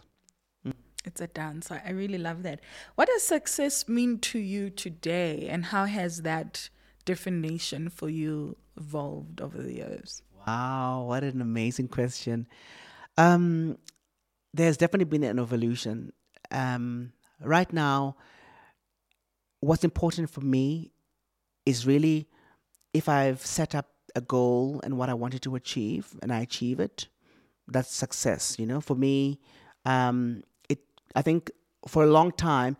It's a dance. I really love that. What does success mean to you today and how has that definition for you evolved over the years? Wow, what an amazing question. Um, there's definitely been an evolution. Um, right now, what's important for me is really if I've set up a goal and what I wanted to achieve and I achieve it, that's success. You know, for me, um. I think for a long time,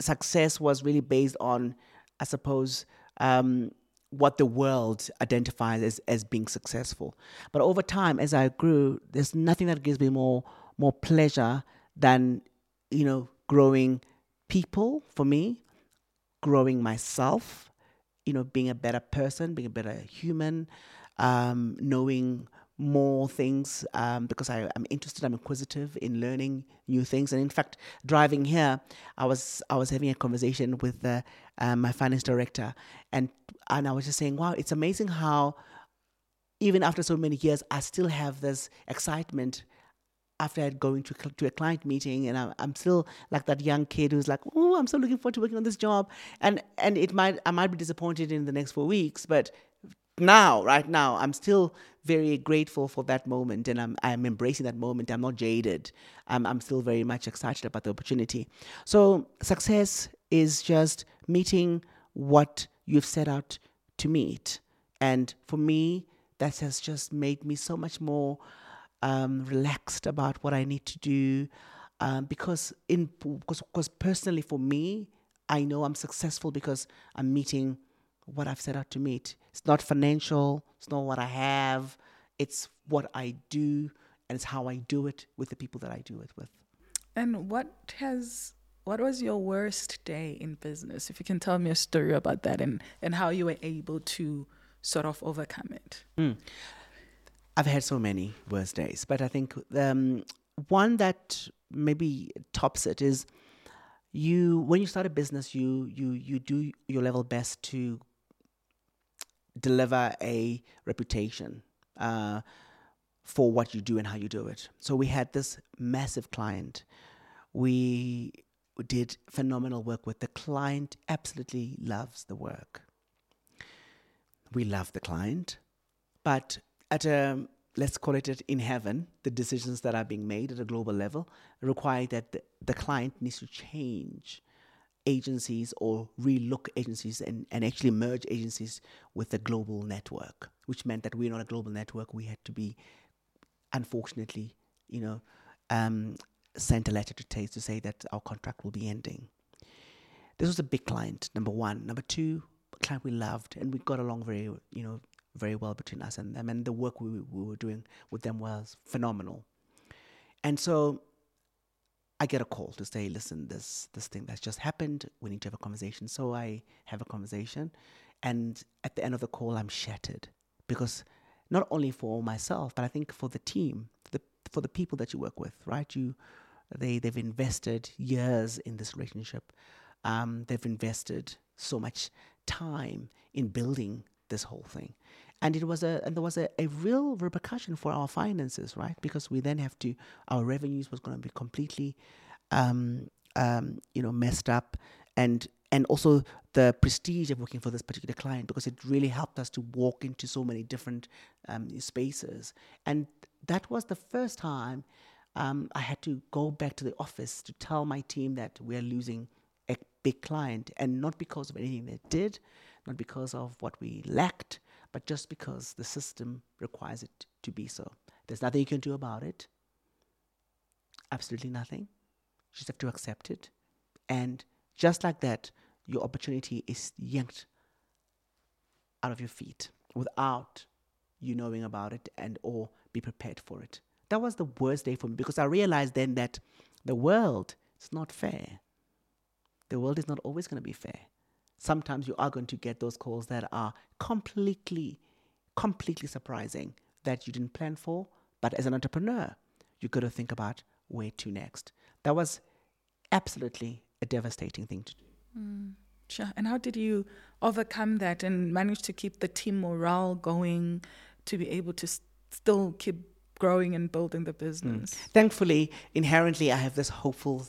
success was really based on, I suppose, um, what the world identifies as, as being successful. But over time, as I grew, there's nothing that gives me more more pleasure than, you know, growing people for me, growing myself, you know, being a better person, being a better human, um, knowing more things um, because I, am interested. I'm inquisitive in learning new things. And in fact, driving here, I was I was having a conversation with uh, my finance director, and and I was just saying, wow, it's amazing how even after so many years, I still have this excitement after going to to a client meeting, and I'm, I'm still like that young kid who's like, oh, I'm so looking forward to working on this job, and and it might I might be disappointed in the next four weeks, but now, right now, I'm still very grateful for that moment, and I'm I'm embracing that moment. I'm not jaded. I'm I'm still very much excited about the opportunity. So success is just meeting what you've set out to meet, and for me, that has just made me so much more um, relaxed about what I need to do. Um, because in because, because personally for me, I know I'm successful because I'm meeting what I've set out to meet. It's not financial. It's not what I have. It's what I do, and it's how I do it with the people that I do it with. And what has what was your worst day in business? If you can tell me a story about that and and how you were able to sort of overcome it. Mm. I've had so many worst days, but I think um, one that maybe tops it is you when you start a business, you you you do your level best to deliver a reputation uh, for what you do and how you do it. So we had this massive client. We did phenomenal work with the client. Absolutely loves the work. We love the client, but at a let's call it in heaven, the decisions that are being made at a global level require that the, the client needs to change agencies or relook agencies and, and actually merge agencies with a global network, which meant that we're not a global network. We had to be, unfortunately, you know, um, sent a letter to Taste to say that our contract will be ending. This was a big client, number one. Number two, client we loved and we got along very, you know, very well between us and them, and the work we, we were doing with them was phenomenal. And so I get a call to say, listen, this this thing that's just happened, we need to have a conversation. So I have a conversation, and at the end of the call, I'm shattered because not only for myself, but I think for the team, for the for the people that you work with, right? You they they've invested years in this relationship. Um, they've invested so much time in building this whole thing and it was a and there was a, a real repercussion for our finances right? Because we then have to our revenues was going to be completely um, um, you know messed up. And and also the prestige of working for this particular client because it really helped us to walk into so many different um, spaces. And that was the first time um, I had to go back to the office to tell my team that we're losing a big client. And not because of anything they did not because of what we lacked but just because the system requires it to be so. There's nothing you can do about it. Absolutely nothing. You just have to accept it. And just like that, your opportunity is yanked out of your feet without you knowing about it and or be prepared for it. that was the worst day for me because I realized then that the world is not fair. The world is not always going to be fair. Sometimes you are going to get those calls that are completely, completely surprising that you didn't plan for. But as an entrepreneur, you got to think about where to next. That was absolutely a devastating thing to do. Mm, sure. And how did you overcome that and manage to keep the team morale going to be able to st- still keep growing and building the business? Mm. Thankfully, inherently, I have this hopeful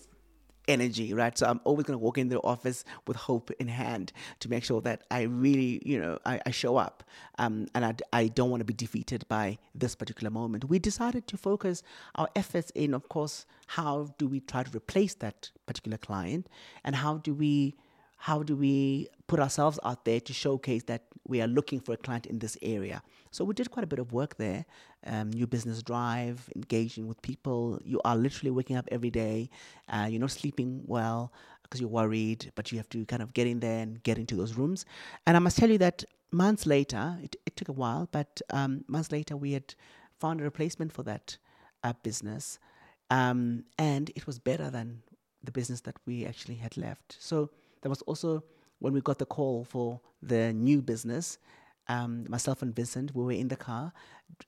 energy, right? So I'm always going to walk into the office with hope in hand to make sure that I really, you know, I, I show up. Um, and I, I don't want to be defeated by this particular moment. We decided to focus our efforts in, of course, how do we try to replace that particular client and how do we how do we put ourselves out there to showcase that we are looking for a client in this area? So we did quite a bit of work there. Um, new business drive, engaging with people. You are literally waking up every day. Uh, you're not sleeping well because you're worried, but you have to kind of get in there and get into those rooms. And I must tell you that months later, it, it took a while, but um, months later, we had found a replacement for that uh, business. Um, and it was better than the business that we actually had left. So there was also when we got the call for the new business. Um, myself and Vincent, we were in the car,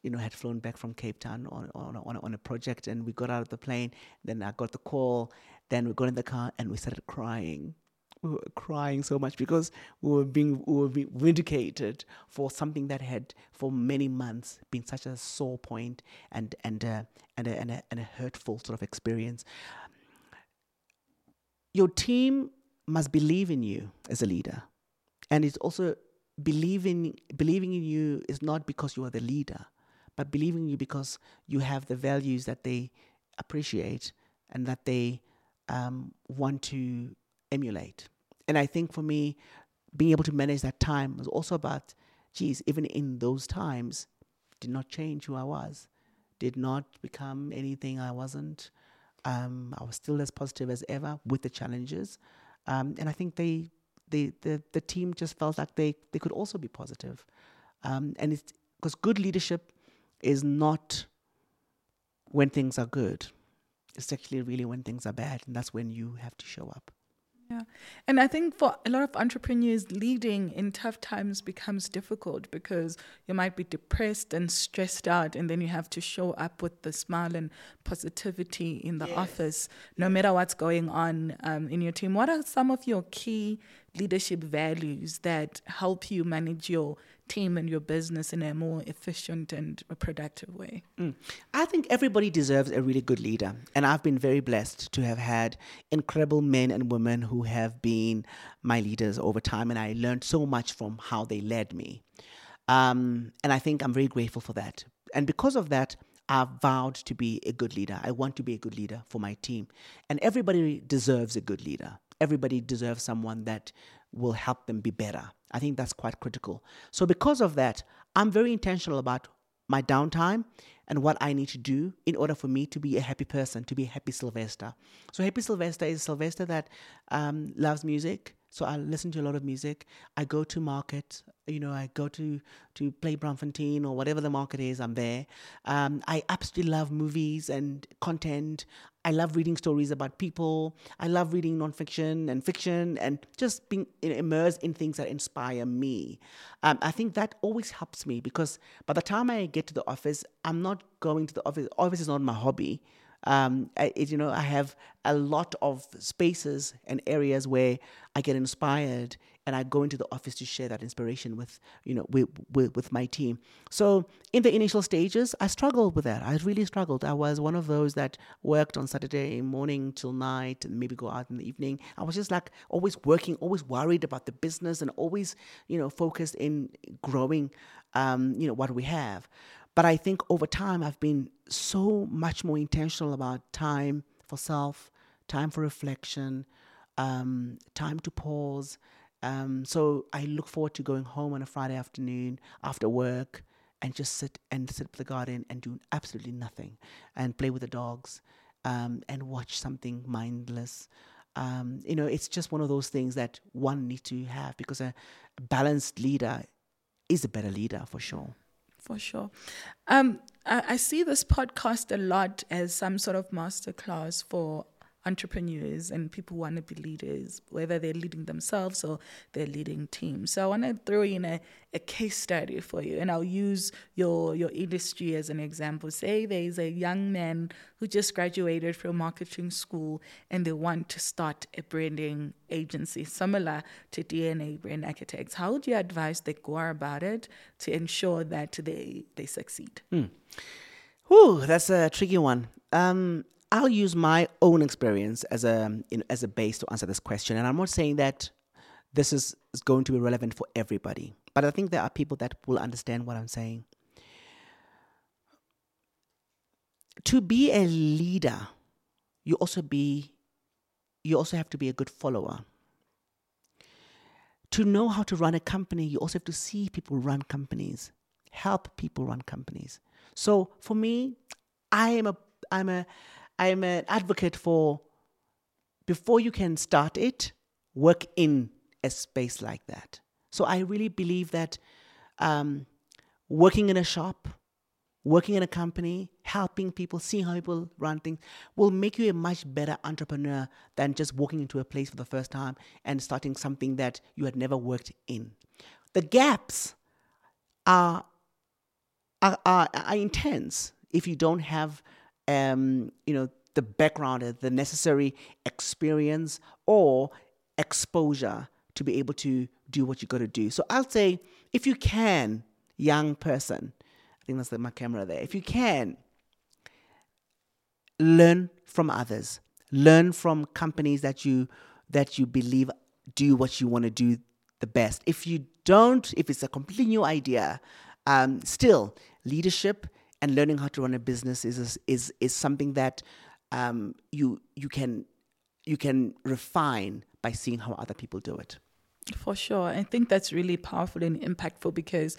you know, had flown back from Cape Town on, on, on, on a project, and we got out of the plane. Then I got the call. Then we got in the car and we started crying. We were crying so much because we were being we were being vindicated for something that had for many months been such a sore point and and uh, and a, and a, and a hurtful sort of experience. Your team must believe in you as a leader. And it's also believing believing in you is not because you are the leader, but believing in you because you have the values that they appreciate and that they um, want to emulate. And I think for me, being able to manage that time was also about, geez, even in those times, did not change who I was, did not become anything I wasn't. Um, I was still as positive as ever with the challenges. Um, and I think they, they, the, the team just felt like they, they could also be positive. Um, and it's because good leadership is not when things are good. It's actually really when things are bad, and that's when you have to show up. Yeah. And I think for a lot of entrepreneurs, leading in tough times becomes difficult because you might be depressed and stressed out, and then you have to show up with the smile and positivity in the yes. office, no matter what's going on um, in your team. What are some of your key leadership values that help you manage your team and your business in a more efficient and productive way? Mm. I think everybody deserves a really good leader. And I've been very blessed to have had incredible men and women who have been my leaders over time. And I learned so much from how they led me. Um, and I think I'm very grateful for that. And because of that, I've vowed to be a good leader. I want to be a good leader for my team. And everybody deserves a good leader everybody deserves someone that will help them be better. I think that's quite critical. So, because of that, I'm very intentional about my downtime and what I need to do in order for me to be a happy person, to be a happy Sylvester. So, Happy Sylvester is Sylvester that um, loves music, so I listen to a lot of music. I go to market, you know, I go to to play Braamfontein or whatever the market is. I'm there. Um, I absolutely love movies and content. I love reading stories about people. I love reading nonfiction and fiction and just being immersed in things that inspire me. Um, I think that always helps me because by the time I get to the office, I'm not going to the office. Office is not my hobby um, it, you know, I have a lot of spaces and areas where I get inspired, and I go into the office to share that inspiration with, you know, with, with, with my team. So in the initial stages, I struggled with that. I really struggled. I was one of those that worked on Saturday morning till night, and maybe go out in the evening. I was just like always working, always worried about the business, and always, you know, focused in growing, um, you know, what we have. But I think over time, I've been so much more intentional about time for self, time for reflection, um, time to pause. Um, so I look forward to going home on a Friday afternoon after work and just sit and sit in the garden and do absolutely nothing and play with the dogs um, and watch something mindless. Um, you know, it's just one of those things that one needs to have because a balanced leader is a better leader for sure. For sure. Um, I, I see this podcast a lot as some sort of masterclass for entrepreneurs and people who want to be leaders, whether they're leading themselves or they're leading teams. So I want to throw in a, a case study for you, and I'll use your your industry as an example. Say there's a young man who just graduated from marketing school and they want to start a branding agency similar to DNA Brand Architects. How would you advise they go about it to ensure that they they succeed? Hmm. Whew, that's a tricky one. Um, I'll use my own experience as a you know, as a base to answer this question, and I'm not saying that this is, is going to be relevant for everybody, but I think there are people that will understand what I'm saying. To be a leader, you also be you also have to be a good follower. To know how to run a company, you also have to see people run companies, help people run companies. So for me, I am a I'm a I'm an advocate for before you can start it, work in a space like that. So I really believe that um, working in a shop, working in a company, helping people, seeing how people run things will make you a much better entrepreneur than just walking into a place for the first time and starting something that you had never worked in. The gaps are are, are, are intense if you don't have um, you know, the background, the necessary experience or exposure to be able to do what you got to do. So I'll say, if you can, young person, I think that's my camera there. If you can, learn from others, learn from companies that you that you believe do what you want to do the best. If you don't, if it's a completely new idea, um, still leadership and learning how to run a business is is is something that um, you you can you can refine by seeing how other people do it. For sure, I think that's really powerful and impactful because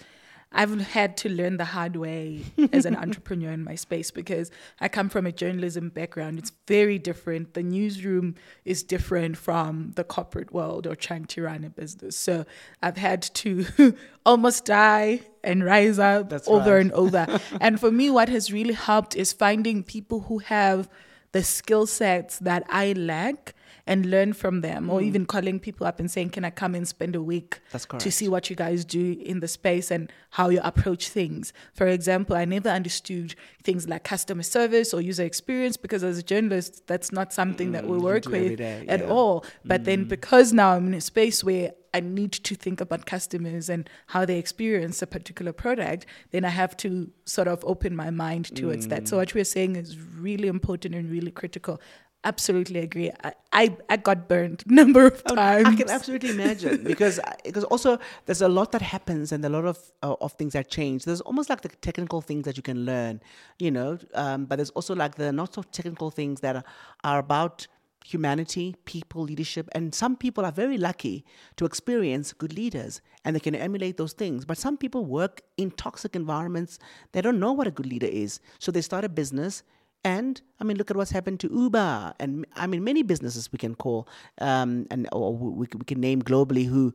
I've had to learn the hard way as an entrepreneur in my space because I come from a journalism background. It's very different. The newsroom is different from the corporate world or trying to run a business. So I've had to almost die and rise up That's over right. and over. and for me, what has really helped is finding people who have the skill sets that I lack and learn from them, mm. or even calling people up and saying, "Can I come and spend a week to see what you guys do in the space and how you approach things?" For example, I never understood things like customer service or user experience because as a journalist, that's not something mm, that we work with at yeah. all. But mm. then because now I'm in a space where I need to think about customers and how they experience a particular product, then I have to sort of open my mind towards mm. that. So what we're saying is really important and really critical absolutely agree. I, I, I got burned number of times. I can absolutely imagine because because also there's a lot that happens and a lot of uh, of things that change. There's almost like the technical things that you can learn, you know, um, but there's also like the not so technical things that are, are about humanity, people, leadership, and some people are very lucky to experience good leaders and they can emulate those things. But some people work in toxic environments. They don't know what a good leader is. So they start a business and I mean, look at what's happened to Uber, and I mean, many businesses we can call, um, and or we, we can name globally who,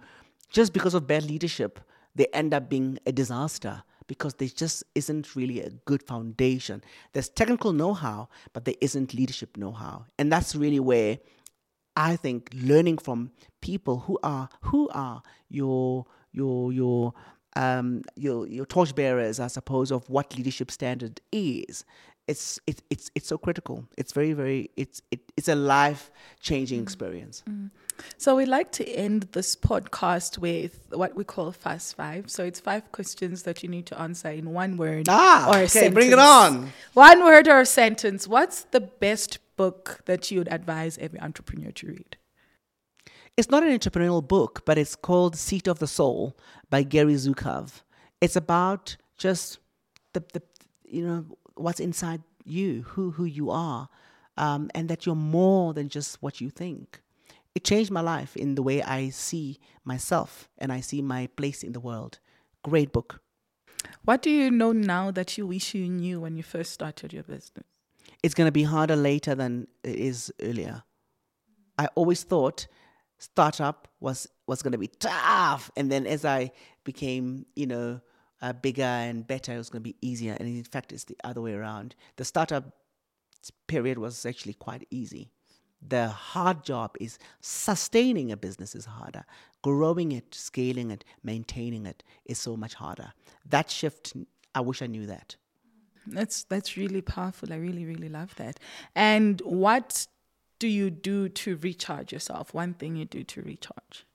just because of bad leadership, they end up being a disaster because there just isn't really a good foundation. There's technical know-how, but there isn't leadership know-how, and that's really where I think learning from people who are who are your your your um, your your torchbearers, I suppose, of what leadership standard is, it's it, it's it's so critical. It's very very it's it, it's a life changing mm. experience. Mm. So we'd like to end this podcast with what we call fast five. So it's five questions that you need to answer in one word ah, or a okay, sentence. Bring it on. One word or a sentence. What's the best book that you would advise every entrepreneur to read? It's not an entrepreneurial book, but it's called Seat of the Soul by Gary Zukav. It's about just the, the you know what's inside you, who who you are, um, and that you're more than just what you think. It changed my life in the way I see myself and I see my place in the world. Great book. What do you know now that you wish you knew when you first started your business? It's going to be harder later than it is earlier. I always thought startup was was going to be tough, and then as I became, you know, uh, bigger and better, it was going to be easier. And in fact, it's the other way around. The startup period was actually quite easy. The hard job is sustaining a business is harder. Growing it, scaling it, maintaining it is so much harder. That shift, I wish I knew that. That's that's really powerful. I really really love that. And what do you do to recharge yourself? One thing you do to recharge.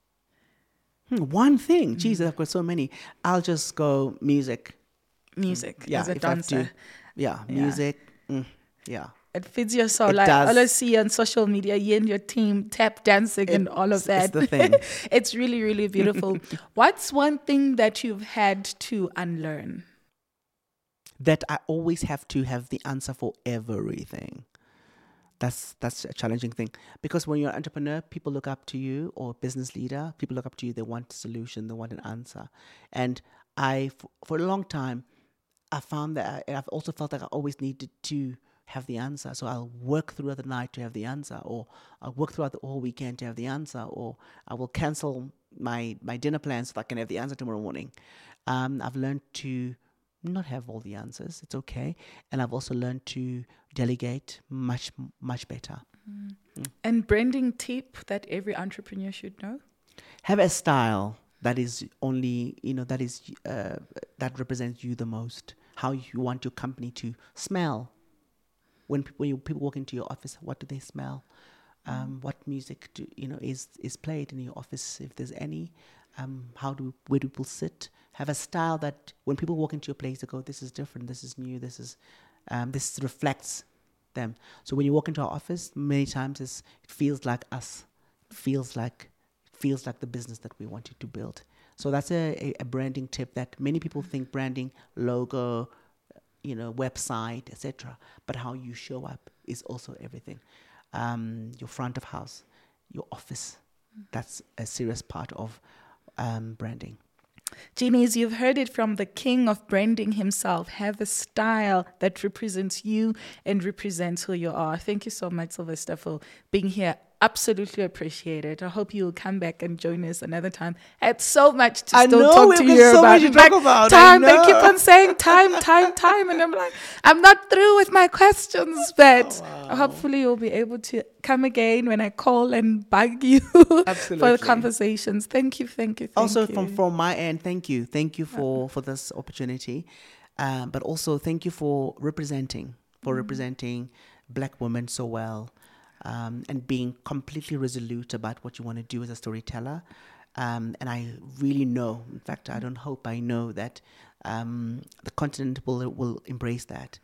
Hmm, one thing. Jesus, I've got so many. I'll just go music. Music Yeah, as a I dancer. to. Yeah, Yeah. music. Mm, yeah. It feeds your soul. It like I does. always see on social media, you and your team tap dancing and all of that. it's the thing. it's really, really beautiful. What's one thing that you've had to unlearn? that I always have to have the answer for everything. That's that's a challenging thing because when you're an entrepreneur, people look up to you or business leader. People look up to you. They want a solution. They want an answer. And I, for a long time, I found that I, I've also felt like I always needed to have the answer. So I'll work throughout the night to have the answer, or I'll work throughout the whole weekend to have the answer, or I will cancel my my dinner plans so that I can have the answer tomorrow morning. Um, I've learned to not have all the answers. It's okay, and I've also learned to delegate much much better. And branding tip that every entrepreneur should know? Have a style that is only you know that is uh, that represents you the most. How you want your company to smell. When people when you, people walk into your office, what do they smell? Um, what music do you know is is played in your office if there's any? Um, how do where do people sit? Have a style that when people walk into your place, they go, "This is different. This is new. This is um, this reflects them." So when you walk into our office, many times it's, it feels like us. It feels like it feels like the business that we wanted to build. So that's a, a, a branding tip that many people think branding, logo, you know, website, etc. But how you show up is also everything. Um, your front of house, your office, that's a serious part of um, branding. Genies, you've heard it from the king of branding himself. Have a style that represents you and represents who you are. Thank you so much, Sylvester, for being here. Absolutely appreciate it. I hope you'll come back and join us another time. I had so much to I still know, talk to you so about. much to talk about, Time. They keep on saying time, time, time, and I'm like, I'm not through with my questions, but Oh, hopefully you'll be able to come again when I call and bug you for the conversations. Thank you, thank you, thank also you. from from my end thank you thank you for for this opportunity um, but also thank you for representing for representing black women so well um, and being completely resolute about what you want to do as a storyteller um, and I really know, in fact, I don't hope I know that um, the continent will will embrace that,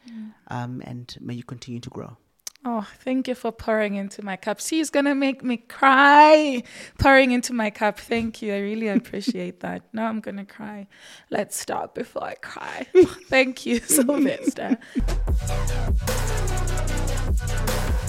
um, and may you continue to grow. Oh, thank you for pouring into my cup. She's gonna make me cry. Pouring into my cup. Thank you. I really appreciate that. Now I'm gonna cry. Let's stop before I cry. thank you, Sylvester.